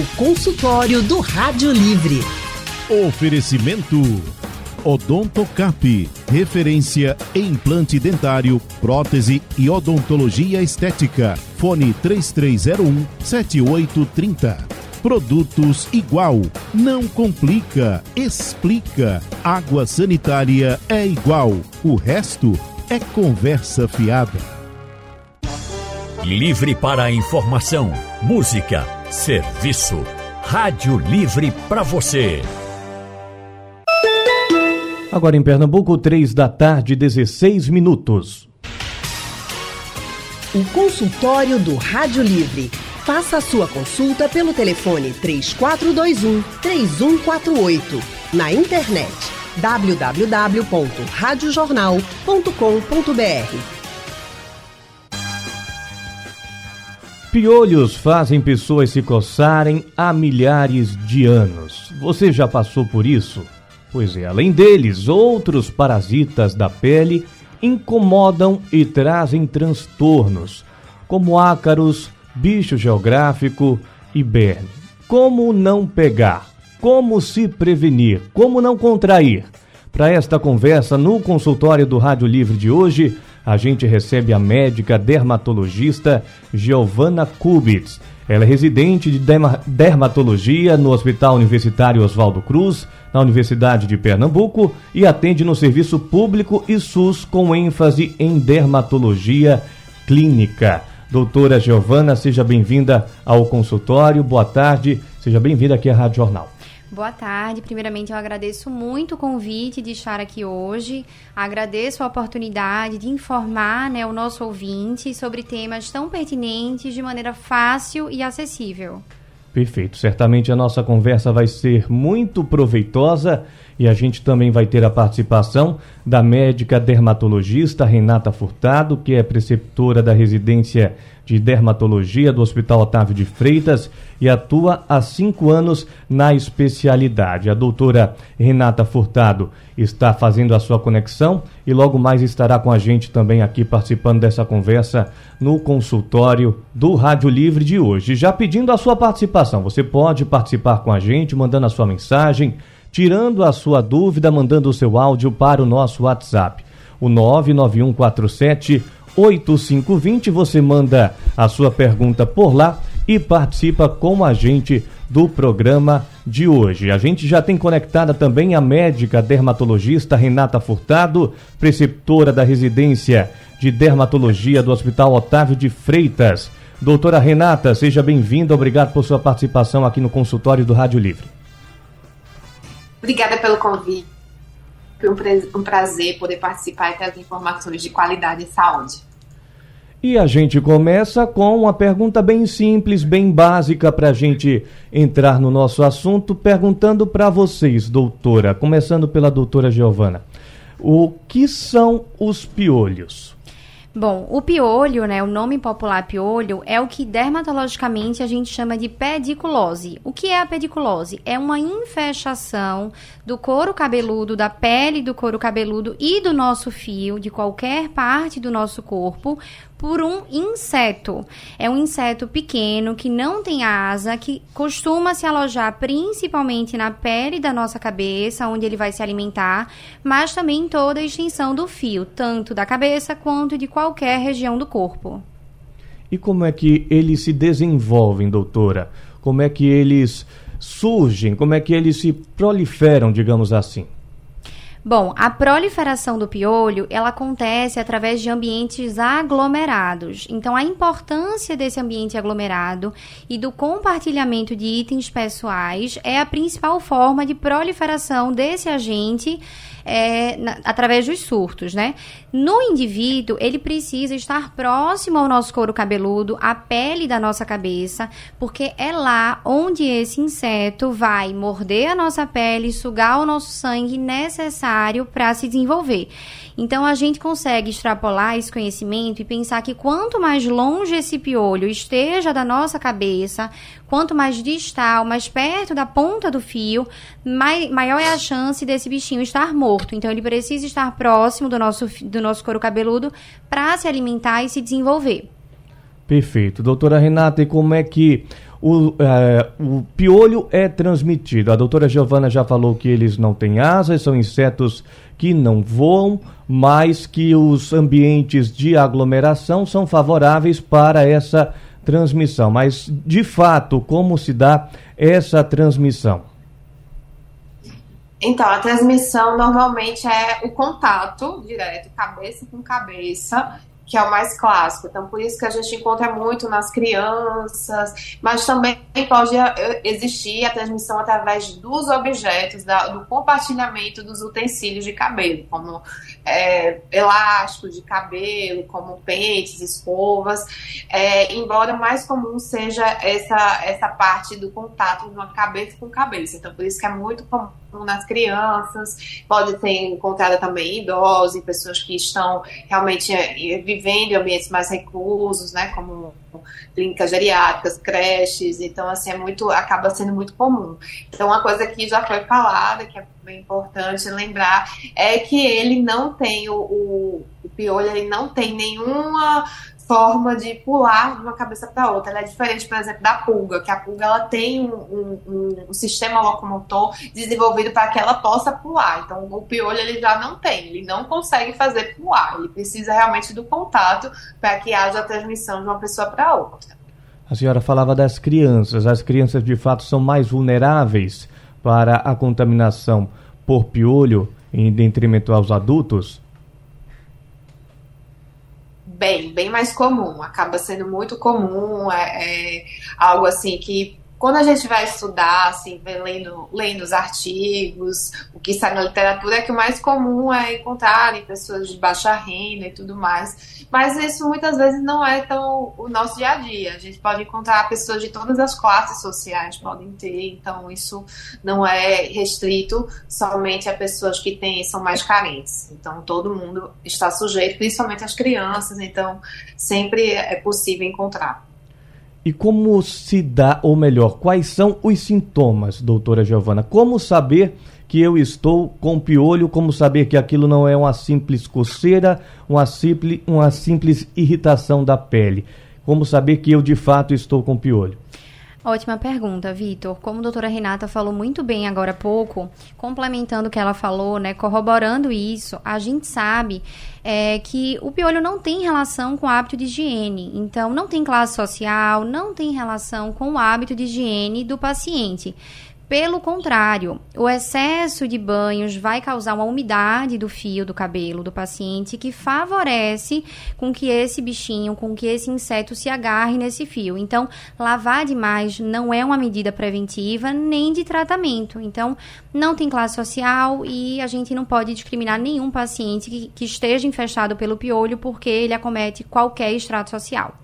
O consultório do Rádio Livre. Oferecimento Odontocap, referência em implante dentário, prótese e odontologia estética. Fone 3301 7830. Produtos igual, não complica, explica. Água sanitária é igual, o resto é conversa fiada. Livre para a informação, música, serviço. Rádio Livre para você. Agora em Pernambuco, 3 da tarde, 16 minutos. O consultório do Rádio Livre. Faça a sua consulta pelo telefone 3421 3148. Na internet www.radiojornal.com.br. Piolhos fazem pessoas se coçarem há milhares de anos. Você já passou por isso? Pois é, além deles, outros parasitas da pele incomodam e trazem transtornos, como ácaros, bicho geográfico e berne. Como não pegar? Como se prevenir? Como não contrair? Para esta conversa no consultório do Rádio Livre de hoje, a gente recebe a médica dermatologista Giovana Kubitz. Ela é residente de dermatologia no Hospital Universitário Oswaldo Cruz na Universidade de Pernambuco e atende no serviço público e SUS com ênfase em dermatologia clínica. Doutora Giovana, seja bem-vinda ao consultório. Boa tarde, seja bem-vinda aqui à Rádio Jornal. Boa tarde. Primeiramente, eu agradeço muito o convite de estar aqui hoje. Agradeço a oportunidade de informar né, o nosso ouvinte sobre temas tão pertinentes de maneira fácil e acessível. Perfeito. Certamente a nossa conversa vai ser muito proveitosa e a gente também vai ter a participação da médica dermatologista Renata Furtado, que é preceptora da residência de dermatologia do Hospital Otávio de Freitas e atua há cinco anos na especialidade. A doutora Renata Furtado está fazendo a sua conexão e logo mais estará com a gente também aqui participando dessa conversa no consultório do Rádio Livre de hoje. Já pedindo a sua participação, você pode participar com a gente, mandando a sua mensagem, tirando a sua dúvida, mandando o seu áudio para o nosso WhatsApp. O 99147 8520, você manda a sua pergunta por lá e participa com a gente do programa de hoje. A gente já tem conectada também a médica dermatologista Renata Furtado, preceptora da residência de dermatologia do Hospital Otávio de Freitas. Doutora Renata, seja bem-vinda. Obrigado por sua participação aqui no consultório do Rádio Livre. Obrigada pelo convite. Foi um prazer poder participar e trazer informações de qualidade e saúde. E a gente começa com uma pergunta bem simples, bem básica para a gente entrar no nosso assunto, perguntando para vocês, doutora, começando pela doutora Giovana, o que são os piolhos? Bom, o piolho, né, o nome popular piolho, é o que dermatologicamente a gente chama de pediculose. O que é a pediculose? É uma infestação do couro cabeludo, da pele do couro cabeludo e do nosso fio, de qualquer parte do nosso corpo, por um inseto. É um inseto pequeno que não tem asa, que costuma se alojar principalmente na pele da nossa cabeça, onde ele vai se alimentar, mas também em toda a extensão do fio, tanto da cabeça quanto de qualquer região do corpo. E como é que eles se desenvolvem, doutora? Como é que eles surgem? Como é que eles se proliferam, digamos assim? Bom, a proliferação do piolho, ela acontece através de ambientes aglomerados. Então, a importância desse ambiente aglomerado e do compartilhamento de itens pessoais é a principal forma de proliferação desse agente é, na, através dos surtos, né? No indivíduo, ele precisa estar próximo ao nosso couro cabeludo, à pele da nossa cabeça, porque é lá onde esse inseto vai morder a nossa pele, sugar o nosso sangue necessário para se desenvolver. Então a gente consegue extrapolar esse conhecimento e pensar que quanto mais longe esse piolho esteja da nossa cabeça, quanto mais distal, mais perto da ponta do fio, mai, maior é a chance desse bichinho estar morto. Então ele precisa estar próximo do nosso, do nosso couro cabeludo para se alimentar e se desenvolver. Perfeito. Doutora Renata, e como é que o, é, o piolho é transmitido. A doutora Giovana já falou que eles não têm asas, são insetos que não voam, mas que os ambientes de aglomeração são favoráveis para essa transmissão. Mas, de fato, como se dá essa transmissão? Então, a transmissão normalmente é o contato direto, cabeça com cabeça, que é o mais clássico. Então, por isso que a gente encontra muito nas crianças, mas também pode eh, existir a transmissão através dos objetos, da, do compartilhamento dos utensílios de cabelo, como é, elásticos de cabelo, como pentes, escovas, é, embora mais comum seja essa, essa parte do contato de uma cabeça com cabeça. Então, por isso que é muito comum nas crianças, pode ser encontrada também em idosos, em pessoas que estão realmente eh, vivendo em ambientes mais reclusos, né, como clínicas geriátricas, creches, então assim é muito, acaba sendo muito comum. Então uma coisa que já foi falada, que é bem importante lembrar, é que ele não tem o, o, o piolho, ele não tem nenhuma forma de pular de uma cabeça para outra. Ela é diferente, por exemplo, da pulga, que a pulga ela tem um, um, um sistema locomotor desenvolvido para que ela possa pular. Então, o piolho ele já não tem, ele não consegue fazer pular. Ele precisa realmente do contato para que haja a transmissão de uma pessoa para outra. A senhora falava das crianças. As crianças, de fato, são mais vulneráveis para a contaminação por piolho em detrimento aos adultos? bem, bem mais comum, acaba sendo muito comum, é, é algo assim que quando a gente vai estudar, assim, lendo, lendo os artigos, o que sai na literatura é que o mais comum é encontrar em pessoas de baixa renda e tudo mais. Mas isso muitas vezes não é tão o nosso dia a dia. A gente pode encontrar pessoas de todas as classes sociais, podem ter, então isso não é restrito somente a pessoas que têm, são mais carentes. Então todo mundo está sujeito, principalmente as crianças, então sempre é possível encontrar. E como se dá, ou melhor, quais são os sintomas, doutora Giovana? Como saber que eu estou com piolho? Como saber que aquilo não é uma simples coceira, uma simples, uma simples irritação da pele? Como saber que eu de fato estou com piolho? Ótima pergunta, Vitor. Como a doutora Renata falou muito bem agora há pouco, complementando o que ela falou, né, corroborando isso, a gente sabe é, que o piolho não tem relação com o hábito de higiene. Então, não tem classe social, não tem relação com o hábito de higiene do paciente. Pelo contrário, o excesso de banhos vai causar uma umidade do fio do cabelo do paciente que favorece com que esse bichinho, com que esse inseto se agarre nesse fio. Então, lavar demais não é uma medida preventiva nem de tratamento. Então, não tem classe social e a gente não pode discriminar nenhum paciente que, que esteja infestado pelo piolho porque ele acomete qualquer extrato social.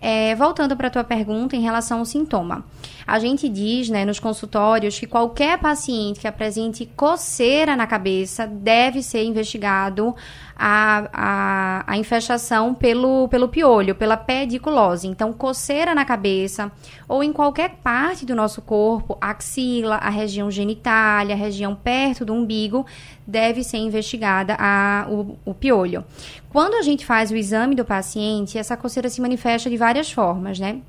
É, voltando para a tua pergunta em relação ao sintoma. A gente diz, né, nos consultórios que qualquer paciente que apresente coceira na cabeça deve ser investigado a, a, a infestação pelo, pelo piolho, pela pediculose. Então, coceira na cabeça ou em qualquer parte do nosso corpo, axila, a região genitália, a região perto do umbigo, deve ser investigada a, o, o piolho. Quando a gente faz o exame do paciente, essa coceira se manifesta de várias formas, né?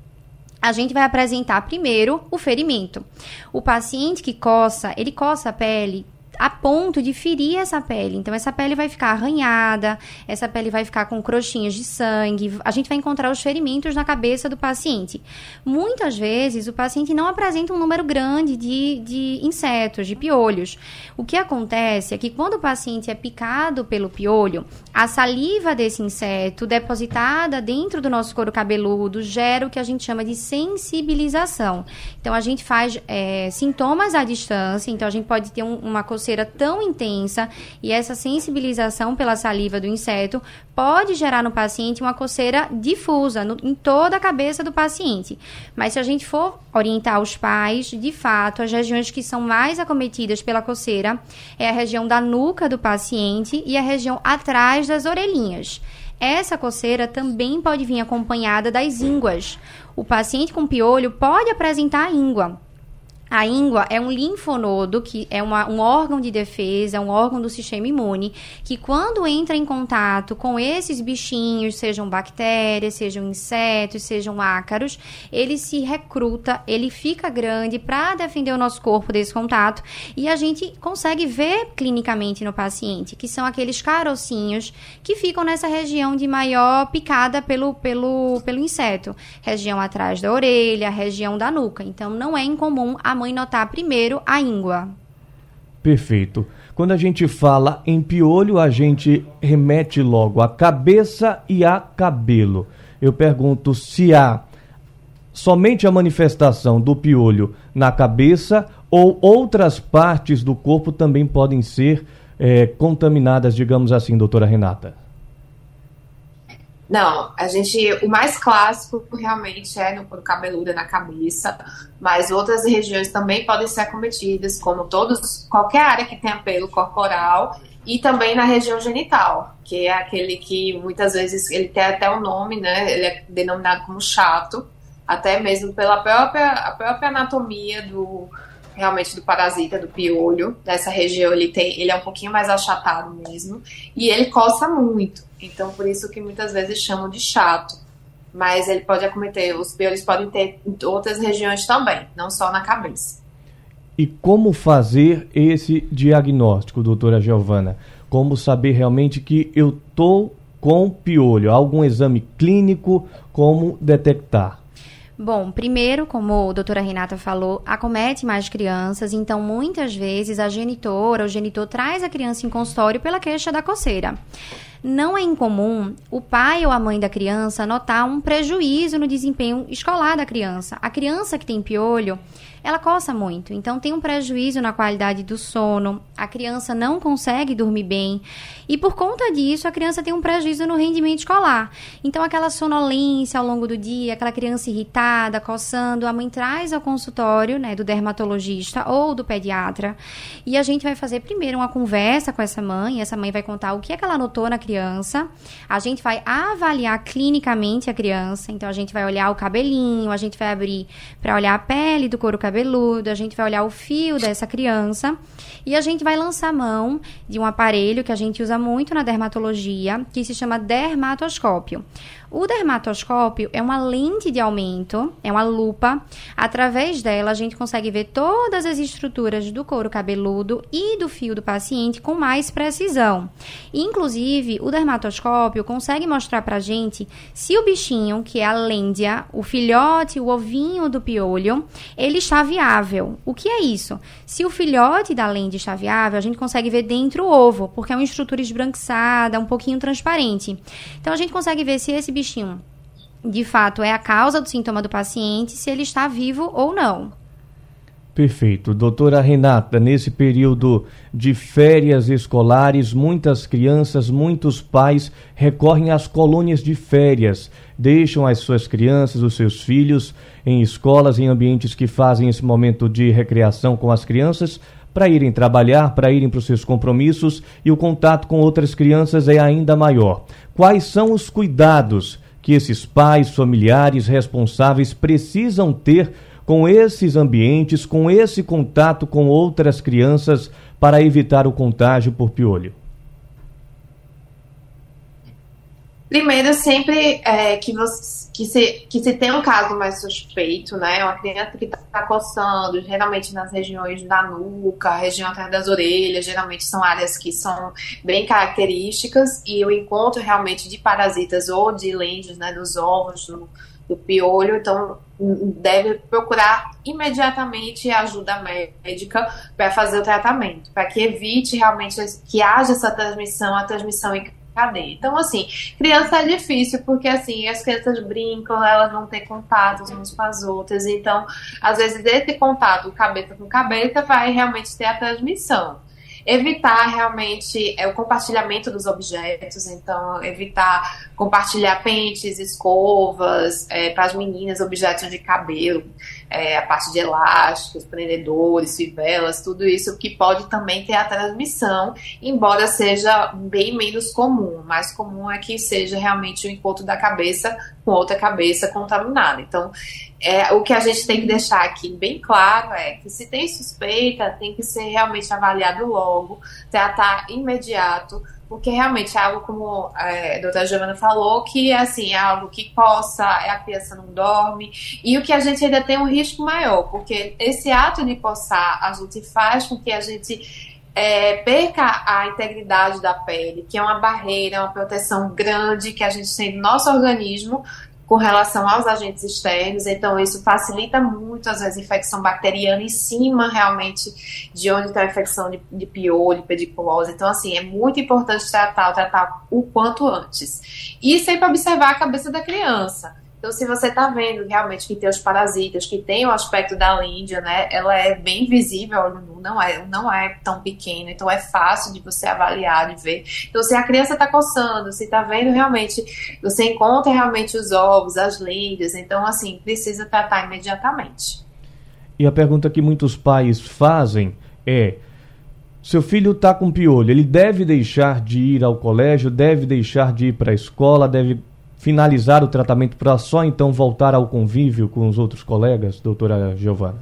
a gente vai apresentar primeiro o ferimento. O paciente que coça, ele coça a pele a ponto de ferir essa pele. Então, essa pele vai ficar arranhada, essa pele vai ficar com crostinhas de sangue, a gente vai encontrar os ferimentos na cabeça do paciente. Muitas vezes, o paciente não apresenta um número grande de, de insetos, de piolhos. O que acontece é que quando o paciente é picado pelo piolho, a saliva desse inseto depositada dentro do nosso couro cabeludo gera o que a gente chama de sensibilização. Então, a gente faz é, sintomas à distância, então a gente pode ter um, uma coceira tão intensa e essa sensibilização pela saliva do inseto pode gerar no paciente uma coceira difusa no, em toda a cabeça do paciente. Mas se a gente for orientar os pais, de fato, as regiões que são mais acometidas pela coceira é a região da nuca do paciente e a região atrás das orelhinhas. Essa coceira também pode vir acompanhada das ínguas. O paciente com piolho pode apresentar íngua A íngua é um linfonodo, que é uma, um órgão de defesa, um órgão do sistema imune, que quando entra em contato com esses bichinhos, sejam bactérias, sejam insetos, sejam ácaros, ele se recruta, ele fica grande para defender o nosso corpo desse contato e a gente consegue ver clinicamente no paciente, que são aqueles carocinhos que ficam nessa região de maior picada pelo, pelo, pelo inseto, região atrás da orelha, região da nuca. Então não é incomum a mãe notar primeiro a íngua. Perfeito. Quando a gente fala em piolho, a gente remete logo a cabeça e a cabelo. Eu pergunto se há somente a manifestação do piolho na cabeça ou outras partes do corpo também podem ser é, contaminadas, digamos assim, doutora Renata? Não, a gente, o mais clássico realmente é no couro cabeludo na cabeça, mas outras regiões também podem ser acometidas, como todos, qualquer área que tenha pelo corporal e também na região genital, que é aquele que muitas vezes ele tem até um nome, né? Ele é denominado como chato, até mesmo pela própria, a própria anatomia do realmente do parasita, do piolho. Dessa região ele tem, ele é um pouquinho mais achatado mesmo. E ele coça muito. Então por isso que muitas vezes chamam de chato. Mas ele pode acometer, os piolhos podem ter em outras regiões também, não só na cabeça. E como fazer esse diagnóstico, doutora Giovana? Como saber realmente que eu tô com piolho? Algum exame clínico? Como detectar? Bom, primeiro, como a doutora Renata falou, acomete mais crianças, então muitas vezes a genitora, o genitor traz a criança em consultório pela queixa da coceira. Não é incomum o pai ou a mãe da criança notar um prejuízo no desempenho escolar da criança. A criança que tem piolho, ela coça muito, então tem um prejuízo na qualidade do sono, a criança não consegue dormir bem e por conta disso a criança tem um prejuízo no rendimento escolar. Então aquela sonolência ao longo do dia, aquela criança irritada, coçando, a mãe traz ao consultório, né, do dermatologista ou do pediatra e a gente vai fazer primeiro uma conversa com essa mãe, essa mãe vai contar o que é que ela notou na criança, a gente vai avaliar clinicamente a criança, então a gente vai olhar o cabelinho, a gente vai abrir para olhar a pele do couro cabeludo cabeludo, a gente vai olhar o fio dessa criança e a gente vai lançar mão de um aparelho que a gente usa muito na dermatologia, que se chama dermatoscópio. O dermatoscópio é uma lente de aumento, é uma lupa. Através dela, a gente consegue ver todas as estruturas do couro cabeludo e do fio do paciente com mais precisão. Inclusive, o dermatoscópio consegue mostrar pra gente se o bichinho, que é a lêndia, o filhote, o ovinho do piolho, ele está viável. O que é isso? Se o filhote da lêndia está viável, a gente consegue ver dentro o ovo, porque é uma estrutura esbranquiçada, um pouquinho transparente. Então, a gente consegue ver se esse bichinho de fato é a causa do sintoma do paciente, se ele está vivo ou não. Perfeito. Doutora Renata, nesse período de férias escolares, muitas crianças, muitos pais recorrem às colônias de férias, deixam as suas crianças, os seus filhos em escolas, em ambientes que fazem esse momento de recreação com as crianças, para irem trabalhar, para irem para os seus compromissos e o contato com outras crianças é ainda maior. Quais são os cuidados que esses pais, familiares, responsáveis precisam ter com esses ambientes, com esse contato com outras crianças para evitar o contágio por piolho? Primeiro, sempre é, que, você, que, se, que se tem um caso mais suspeito, né? Uma criança que está coçando, geralmente nas regiões da nuca, região atrás das orelhas, geralmente são áreas que são bem características, e o encontro realmente de parasitas ou de lentes né, dos ovos, do, do piolho, então deve procurar imediatamente ajuda médica para fazer o tratamento, para que evite realmente que haja essa transmissão, a transmissão em Então, assim, criança é difícil, porque assim, as crianças brincam, elas vão ter contatos umas com as outras, então, às vezes, esse contato cabeça com cabeça vai realmente ter a transmissão. Evitar realmente é, o compartilhamento dos objetos, então evitar compartilhar pentes, escovas, é, para as meninas, objetos de cabelo. É, a parte de elásticos, prendedores, fivelas, tudo isso que pode também ter a transmissão, embora seja bem menos comum. O mais comum é que seja realmente o encontro da cabeça com outra cabeça contaminada. Então, é, o que a gente tem que deixar aqui bem claro é que se tem suspeita, tem que ser realmente avaliado logo, tratar imediato, porque realmente é algo como é, a doutora Giovana falou, que assim, é algo que coça, é a criança não dorme, e o que a gente ainda tem um risco maior, porque esse ato de coçar a gente faz com que a gente é, perca a integridade da pele, que é uma barreira, uma proteção grande que a gente tem no nosso organismo com relação aos agentes externos, então isso facilita muito, às vezes, infecção bacteriana em cima, realmente, de onde está a infecção de, de piolho, pediculose. Então, assim, é muito importante tratar, tratar o quanto antes. E sempre observar a cabeça da criança. Então, se você está vendo realmente que tem os parasitas, que tem o aspecto da líndia, né, ela é bem visível, não é, não é tão pequena, então é fácil de você avaliar, de ver. Então, se a criança está coçando, se está vendo realmente, você encontra realmente os ovos, as líndias, então, assim, precisa tratar imediatamente. E a pergunta que muitos pais fazem é: seu filho está com piolho, ele deve deixar de ir ao colégio, deve deixar de ir para a escola, deve finalizar o tratamento para só então voltar ao convívio com os outros colegas, doutora Giovana?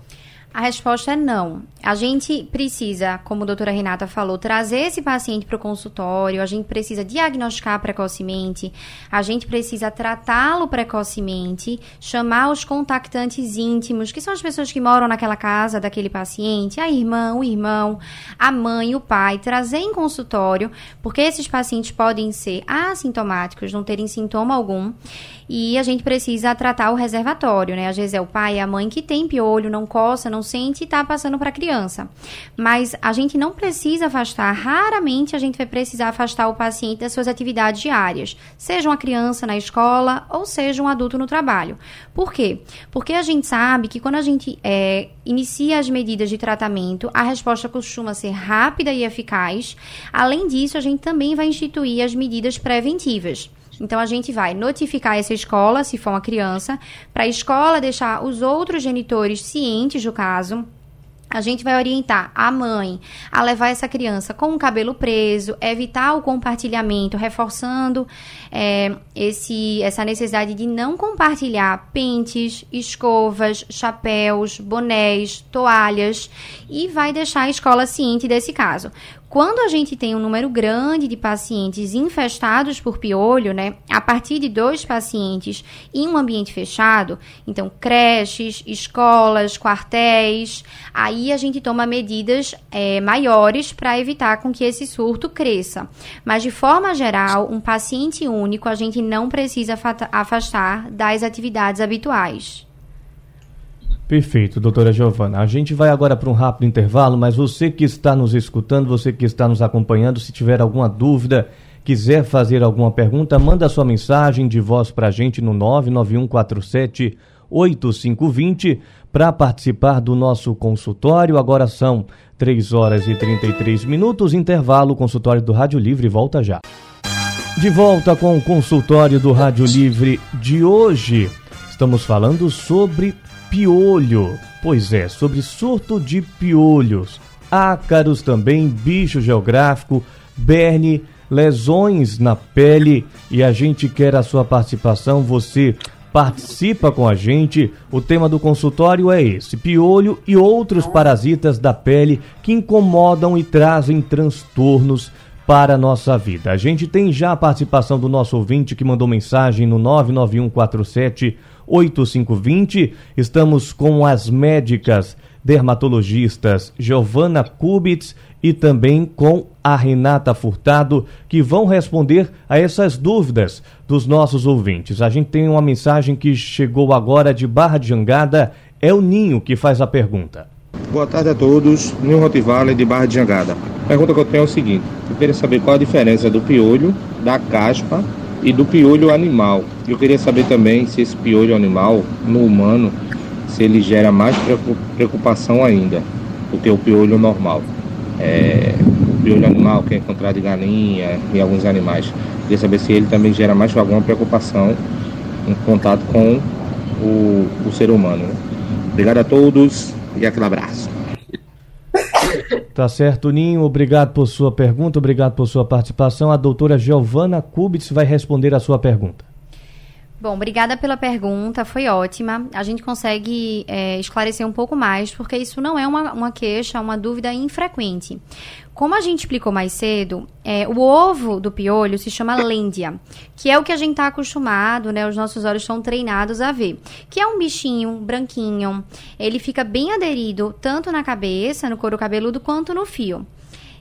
A resposta é não. A gente precisa, como a doutora Renata falou, trazer esse paciente para o consultório, a gente precisa diagnosticar precocemente, a gente precisa tratá-lo precocemente, chamar os contactantes íntimos, que são as pessoas que moram naquela casa daquele paciente, a irmã, o irmão, a mãe, o pai, trazer em consultório, porque esses pacientes podem ser assintomáticos, não terem sintoma algum, e a gente precisa tratar o reservatório, né? Às vezes é o pai a mãe que tem piolho, não coça, não sente e está passando para a criança. Mas a gente não precisa afastar, raramente a gente vai precisar afastar o paciente das suas atividades diárias, seja uma criança na escola ou seja um adulto no trabalho. Por quê? Porque a gente sabe que quando a gente é, inicia as medidas de tratamento, a resposta costuma ser rápida e eficaz. Além disso, a gente também vai instituir as medidas preventivas. Então a gente vai notificar essa escola, se for uma criança, para a escola deixar os outros genitores cientes do caso a gente vai orientar a mãe a levar essa criança com o cabelo preso, evitar o compartilhamento, reforçando é, esse, essa necessidade de não compartilhar pentes, escovas, chapéus, bonés, toalhas e vai deixar a escola ciente desse caso. Quando a gente tem um número grande de pacientes infestados por piolho, né, a partir de dois pacientes em um ambiente fechado, então creches, escolas, quartéis, aí a gente toma medidas é, maiores para evitar com que esse surto cresça. Mas de forma geral, um paciente único a gente não precisa afastar das atividades habituais. Perfeito, doutora Giovana. A gente vai agora para um rápido intervalo, mas você que está nos escutando, você que está nos acompanhando, se tiver alguma dúvida, quiser fazer alguma pergunta, manda sua mensagem de voz para a gente no 99147 8520 para participar do nosso consultório. Agora são 3 horas e 33 minutos, intervalo, consultório do Rádio Livre volta já. De volta com o consultório do Rádio Livre de hoje. Estamos falando sobre piolho. Pois é, sobre surto de piolhos, ácaros também, bicho geográfico, berne, lesões na pele e a gente quer a sua participação. Você participa com a gente. O tema do consultório é esse: piolho e outros parasitas da pele que incomodam e trazem transtornos para a nossa vida. A gente tem já a participação do nosso ouvinte que mandou mensagem no 99147 8520. Estamos com as médicas dermatologistas Giovana Kubitz e também com a Renata Furtado, que vão responder a essas dúvidas dos nossos ouvintes. A gente tem uma mensagem que chegou agora de Barra de Jangada, é o Ninho que faz a pergunta. Boa tarde a todos, Ninho Rotivale de Barra de Jangada. A pergunta que eu tenho é o seguinte: eu queria saber qual a diferença do piolho, da caspa e do piolho animal. Eu queria saber também se esse piolho animal, no humano, se ele gera mais preocupação ainda do que o piolho normal. É, o piolho animal que é encontrado em galinha e alguns animais. Queria saber se ele também gera mais alguma preocupação em contato com o, o ser humano. Né? Obrigado a todos e aquele abraço. Tá certo, Ninho. Obrigado por sua pergunta, obrigado por sua participação. A doutora Giovana Kubitz vai responder a sua pergunta. Bom, obrigada pela pergunta, foi ótima. A gente consegue é, esclarecer um pouco mais, porque isso não é uma, uma queixa, uma dúvida infrequente. Como a gente explicou mais cedo, é, o ovo do piolho se chama lêndia, que é o que a gente está acostumado, né? Os nossos olhos estão treinados a ver. Que é um bichinho branquinho. Ele fica bem aderido tanto na cabeça, no couro cabeludo, quanto no fio.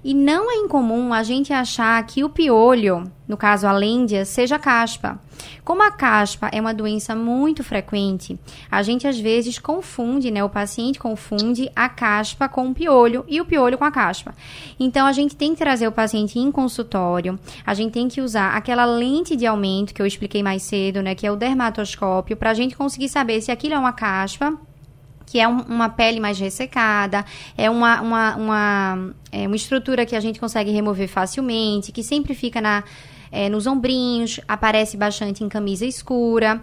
E não é incomum a gente achar que o piolho, no caso a lêndia, seja caspa. Como a caspa é uma doença muito frequente, a gente às vezes confunde, né? O paciente confunde a caspa com o piolho e o piolho com a caspa. Então a gente tem que trazer o paciente em consultório, a gente tem que usar aquela lente de aumento que eu expliquei mais cedo, né? Que é o dermatoscópio, para a gente conseguir saber se aquilo é uma caspa que é um, uma pele mais ressecada, é uma, uma, uma, é uma estrutura que a gente consegue remover facilmente, que sempre fica na, é, nos ombrinhos, aparece bastante em camisa escura.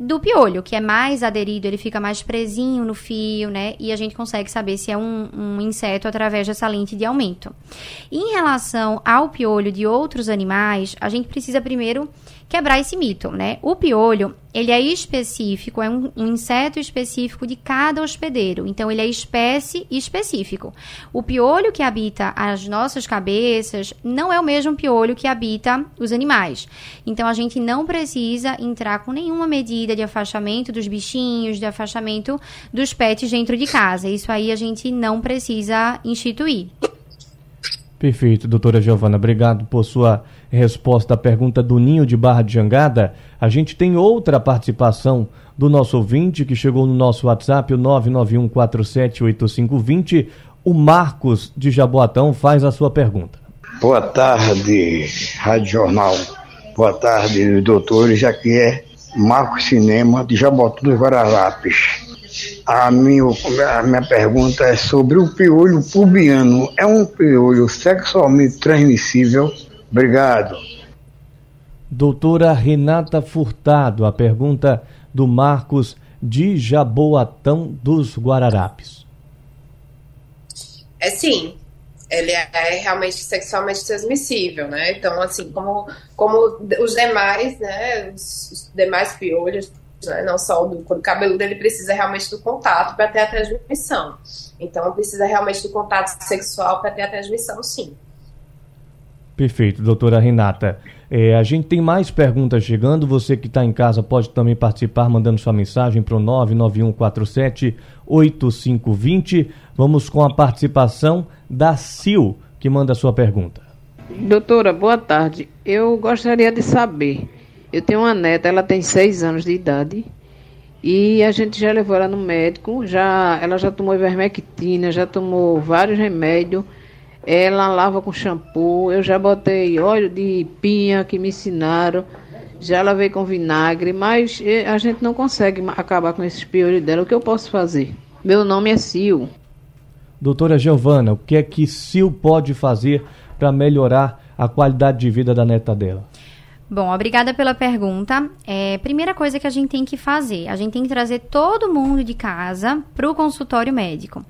Do piolho, que é mais aderido, ele fica mais presinho no fio, né? E a gente consegue saber se é um, um inseto através dessa lente de aumento. Em relação ao piolho de outros animais, a gente precisa primeiro quebrar esse mito, né? O piolho, ele é específico, é um, um, inseto específico de cada hospedeiro. Então, ele é espécie específico. O piolho que habita as nossas cabeças não é o mesmo piolho que habita os animais. Então, a gente não precisa entrar com nenhuma medida de afastamento dos bichinhos, de afastamento dos pets dentro de casa. Isso aí a gente não precisa instituir. Perfeito, doutora Giovana. Obrigado por sua resposta à pergunta do Ninho de Barra de Jangada. A gente tem outra participação do nosso ouvinte que chegou no nosso WhatsApp, o 991478520. O Marcos de Jaboatão faz a sua pergunta. Boa tarde, Rádio Jornal. Boa tarde, doutores. Aqui é Marcos Cinema de Jaboatão dos Guararapes. A minha, a minha pergunta é sobre o piolho pubiano. É um piolho sexualmente transmissível? Obrigado. Doutora Renata Furtado, a pergunta do Marcos de Jaboatão dos Guararapes. É sim, ele é realmente sexualmente transmissível, né? Então, assim, como, como os demais, né, os, os demais piolhos né? não só o do couro cabeludo, ele precisa realmente do contato para ter a transmissão. Então, precisa realmente do contato sexual para ter a transmissão, sim. Perfeito, doutora Renata. É, a gente tem mais perguntas chegando. Você que está em casa pode também participar mandando sua mensagem para o 991478520. Vamos com a participação da Sil, que manda sua pergunta. Doutora, boa tarde. Eu gostaria de saber eu tenho uma neta, ela tem seis anos de idade. E a gente já levou ela no médico, já, ela já tomou ivermectina, já tomou vários remédios. Ela lava com shampoo, eu já botei óleo de pinha que me ensinaram, já lavei com vinagre, mas eh, a gente não consegue acabar com esses piolhos dela. O que eu posso fazer? Meu nome é Sil. Doutora Giovana, o que é que Sil pode fazer para melhorar a qualidade de vida da neta dela? Bom, obrigada pela pergunta. É, primeira coisa que a gente tem que fazer, a gente tem que trazer todo mundo de casa para o consultório médico.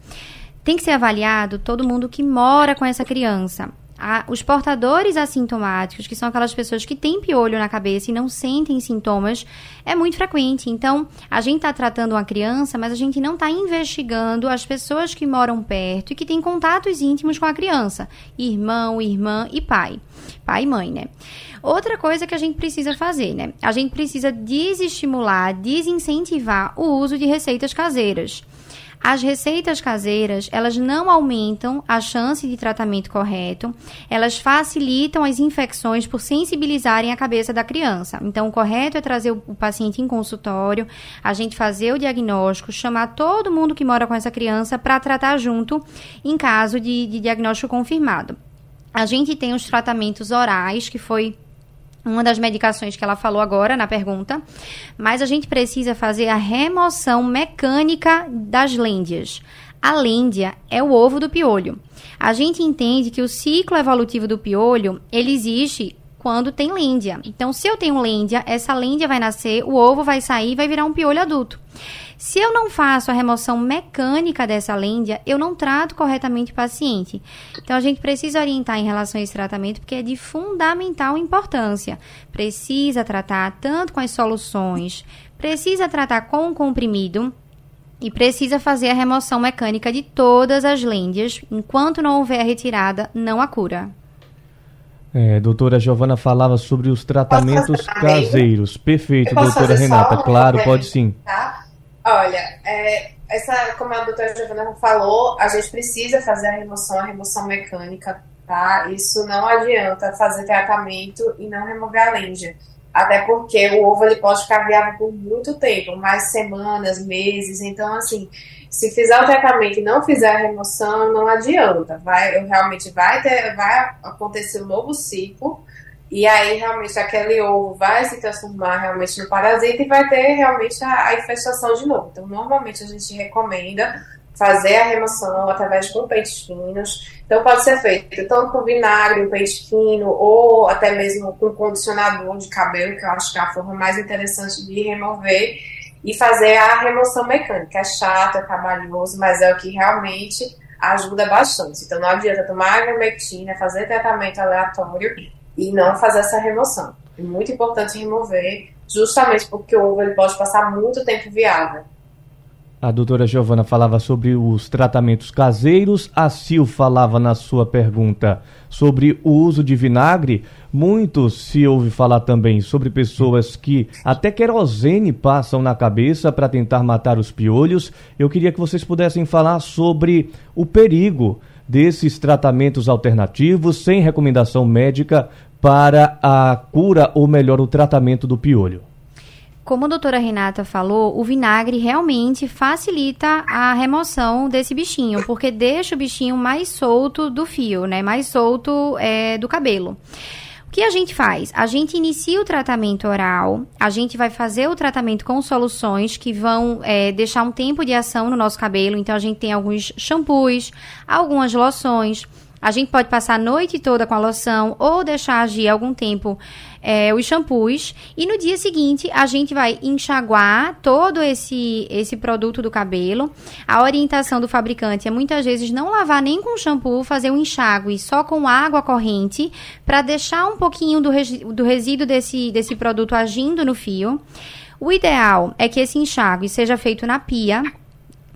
Tem que ser avaliado todo mundo que mora com essa criança. A, os portadores assintomáticos, que são aquelas pessoas que têm piolho na cabeça e não sentem sintomas, é muito frequente. Então, a gente está tratando uma criança, mas a gente não está investigando as pessoas que moram perto e que têm contatos íntimos com a criança: irmão, irmã e pai. Pai e mãe, né? Outra coisa que a gente precisa fazer, né? A gente precisa desestimular, desincentivar o uso de receitas caseiras. As receitas caseiras, elas não aumentam a chance de tratamento correto, elas facilitam as infecções por sensibilizarem a cabeça da criança. Então, o correto é trazer o paciente em consultório, a gente fazer o diagnóstico, chamar todo mundo que mora com essa criança para tratar junto em caso de, de diagnóstico confirmado. A gente tem os tratamentos orais, que foi uma das medicações que ela falou agora na pergunta, mas a gente precisa fazer a remoção mecânica das lêndias. A lêndia é o ovo do piolho. A gente entende que o ciclo evolutivo do piolho, ele existe quando tem lêndia. Então, se eu tenho lêndia, essa lêndia vai nascer, o ovo vai sair e vai virar um piolho adulto. Se eu não faço a remoção mecânica dessa lêndia, eu não trato corretamente o paciente. Então a gente precisa orientar em relação a esse tratamento porque é de fundamental importância. Precisa tratar tanto com as soluções, precisa tratar com o comprimido e precisa fazer a remoção mecânica de todas as lêndias. Enquanto não houver a retirada, não a cura. É, doutora Giovana falava sobre os tratamentos caseiros. Perfeito, doutora Renata. Claro, pode sim. Tá? Olha, é, essa, como a doutora Giovana falou, a gente precisa fazer a remoção, a remoção mecânica, tá? Isso não adianta fazer tratamento e não remover a lêndia. Até porque o ovo ele pode ficar viável por muito tempo, mais semanas, meses. Então, assim, se fizer o tratamento e não fizer a remoção, não adianta. Vai, realmente vai, ter, vai acontecer um novo ciclo. E aí, realmente, aquele ovo vai se transformar realmente no parasita e vai ter realmente a, a infestação de novo. Então, normalmente, a gente recomenda fazer a remoção através de pentes finos. Então, pode ser feito tanto com vinagre, um pente fino, ou até mesmo com condicionador de cabelo, que eu acho que é a forma mais interessante de remover e fazer a remoção mecânica. É chato, é trabalhoso, mas é o que realmente ajuda bastante. Então, não adianta tomar ivermectina, fazer tratamento aleatório e não fazer essa remoção. É muito importante remover, justamente porque o ovo ele pode passar muito tempo viável. A doutora Giovana falava sobre os tratamentos caseiros, a Sil falava na sua pergunta sobre o uso de vinagre. Muito se ouve falar também sobre pessoas que até querosene passam na cabeça para tentar matar os piolhos. Eu queria que vocês pudessem falar sobre o perigo desses tratamentos alternativos sem recomendação médica para a cura ou melhor o tratamento do piolho. Como a doutora Renata falou, o vinagre realmente facilita a remoção desse bichinho, porque deixa o bichinho mais solto do fio, né? Mais solto é, do cabelo. O que a gente faz? A gente inicia o tratamento oral, a gente vai fazer o tratamento com soluções que vão é, deixar um tempo de ação no nosso cabelo. Então, a gente tem alguns shampoos, algumas loções. A gente pode passar a noite toda com a loção ou deixar agir algum tempo é, os shampoos. E no dia seguinte, a gente vai enxaguar todo esse, esse produto do cabelo. A orientação do fabricante é muitas vezes não lavar nem com shampoo, fazer um enxágue só com água corrente, para deixar um pouquinho do, do resíduo desse, desse produto agindo no fio. O ideal é que esse enxágue seja feito na pia,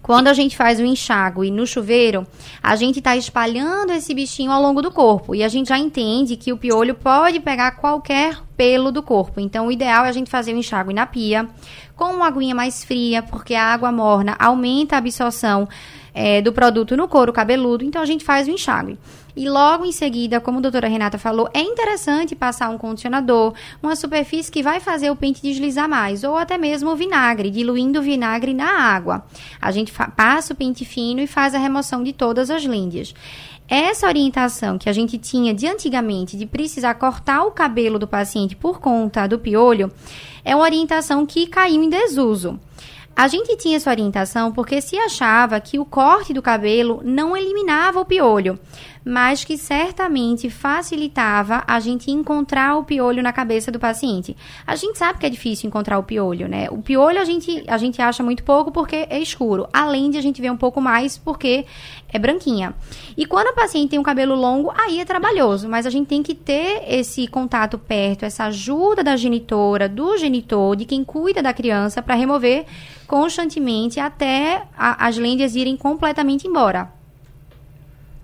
quando a gente faz o enxágue no chuveiro, a gente está espalhando esse bichinho ao longo do corpo. E a gente já entende que o piolho pode pegar qualquer pelo do corpo. Então, o ideal é a gente fazer o enxágue na pia, com uma aguinha mais fria, porque a água morna aumenta a absorção é, do produto no couro cabeludo. Então, a gente faz o enxágue. E logo em seguida, como a doutora Renata falou, é interessante passar um condicionador, uma superfície que vai fazer o pente deslizar mais, ou até mesmo o vinagre, diluindo o vinagre na água. A gente passa o pente fino e faz a remoção de todas as lêndias. Essa orientação que a gente tinha de antigamente de precisar cortar o cabelo do paciente por conta do piolho é uma orientação que caiu em desuso. A gente tinha essa orientação porque se achava que o corte do cabelo não eliminava o piolho, mas que certamente facilitava a gente encontrar o piolho na cabeça do paciente. A gente sabe que é difícil encontrar o piolho, né? O piolho a gente, a gente acha muito pouco porque é escuro, além de a gente ver um pouco mais porque é branquinha. E quando a paciente tem um cabelo longo, aí é trabalhoso, mas a gente tem que ter esse contato perto, essa ajuda da genitora, do genitor, de quem cuida da criança para remover constantemente até a, as lêndias irem completamente embora.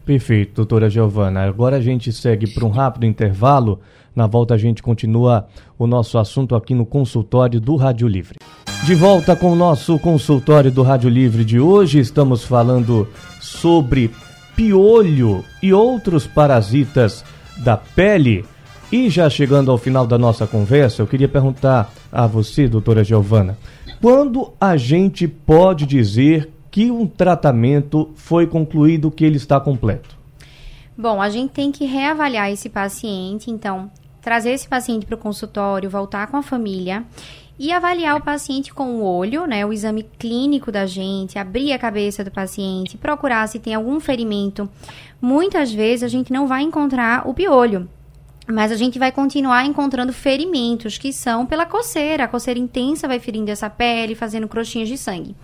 Perfeito, doutora Giovana. Agora a gente segue para um rápido intervalo. Na volta a gente continua o nosso assunto aqui no consultório do Rádio Livre. De volta com o nosso consultório do Rádio Livre de hoje, estamos falando sobre piolho e outros parasitas da pele. E já chegando ao final da nossa conversa, eu queria perguntar a você, doutora Giovana, quando a gente pode dizer que um tratamento foi concluído, que ele está completo? Bom, a gente tem que reavaliar esse paciente, então, trazer esse paciente para o consultório, voltar com a família e avaliar o paciente com o olho, né, o exame clínico da gente, abrir a cabeça do paciente, procurar se tem algum ferimento. Muitas vezes a gente não vai encontrar o piolho, Mas a gente vai continuar encontrando ferimentos que são pela coceira. A coceira intensa vai ferindo essa pele, fazendo crostinhas de sangue.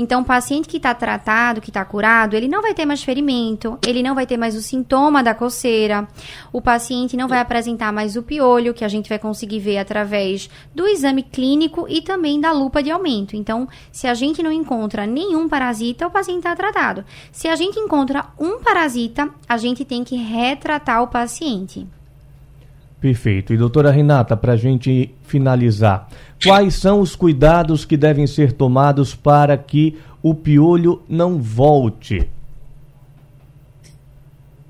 Então, o paciente que está tratado, que está curado, ele não vai ter mais ferimento, ele não vai ter mais o sintoma da coceira, o paciente não vai apresentar mais o piolho, que a gente vai conseguir ver através do exame clínico e também da lupa de aumento. Então, se a gente não encontra nenhum parasita, o paciente está tratado. Se a gente encontra um parasita, a gente tem que retratar o paciente. Perfeito. E doutora Renata, para a gente finalizar, quais são os cuidados que devem ser tomados para que o piolho não volte?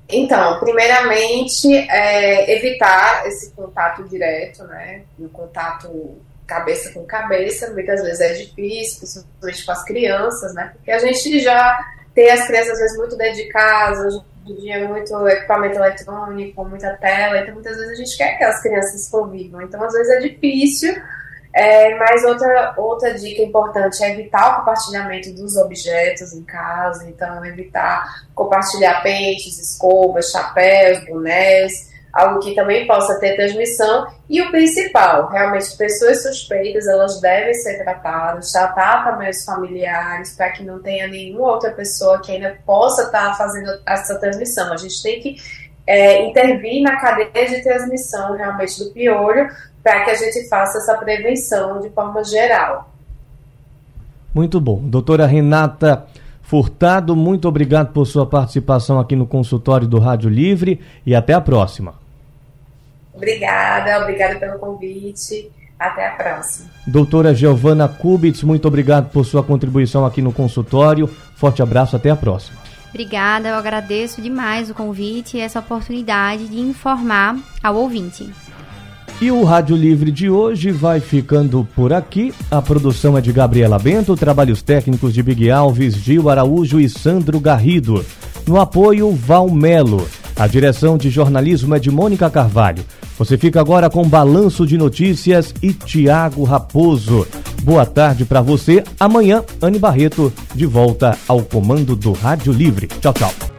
Então, primeiramente, é, evitar esse contato direto, né? O contato cabeça com cabeça, muitas vezes é difícil, principalmente com as crianças, né? Porque a gente já tem as crianças, às vezes, muito dentro de casa, dia muito equipamento eletrônico, muita tela, então muitas vezes a gente quer que as crianças convivam. Então, às vezes é difícil. É, mas outra, outra dica importante é evitar o compartilhamento dos objetos em casa, então evitar compartilhar pentes, escovas, chapéus, bonés, algo que também possa ter transmissão. E o principal, realmente, pessoas suspeitas, elas devem ser tratadas, tratar também os familiares, para que não tenha nenhuma outra pessoa que ainda possa estar tá fazendo essa transmissão. A gente tem que é, intervir na cadeia de transmissão, realmente, do piolho, para que a gente faça essa prevenção de forma geral. Muito bom. Doutora Renata Furtado, muito obrigado por sua participação aqui no consultório do Rádio Livre e até a próxima. Obrigada, obrigada pelo convite. Até a próxima. Doutora Giovana Kubitz, muito obrigado por sua contribuição aqui no consultório. Forte abraço, até a próxima. Obrigada, eu agradeço demais o convite e essa oportunidade de informar ao ouvinte. E o Rádio Livre de hoje vai ficando por aqui. A produção é de Gabriela Bento, trabalhos técnicos de Big Alves, Gil Araújo e Sandro Garrido. No apoio, Val Melo. A direção de jornalismo é de Mônica Carvalho. Você fica agora com Balanço de Notícias e Tiago Raposo. Boa tarde para você. Amanhã, Anne Barreto, de volta ao comando do Rádio Livre. Tchau, tchau.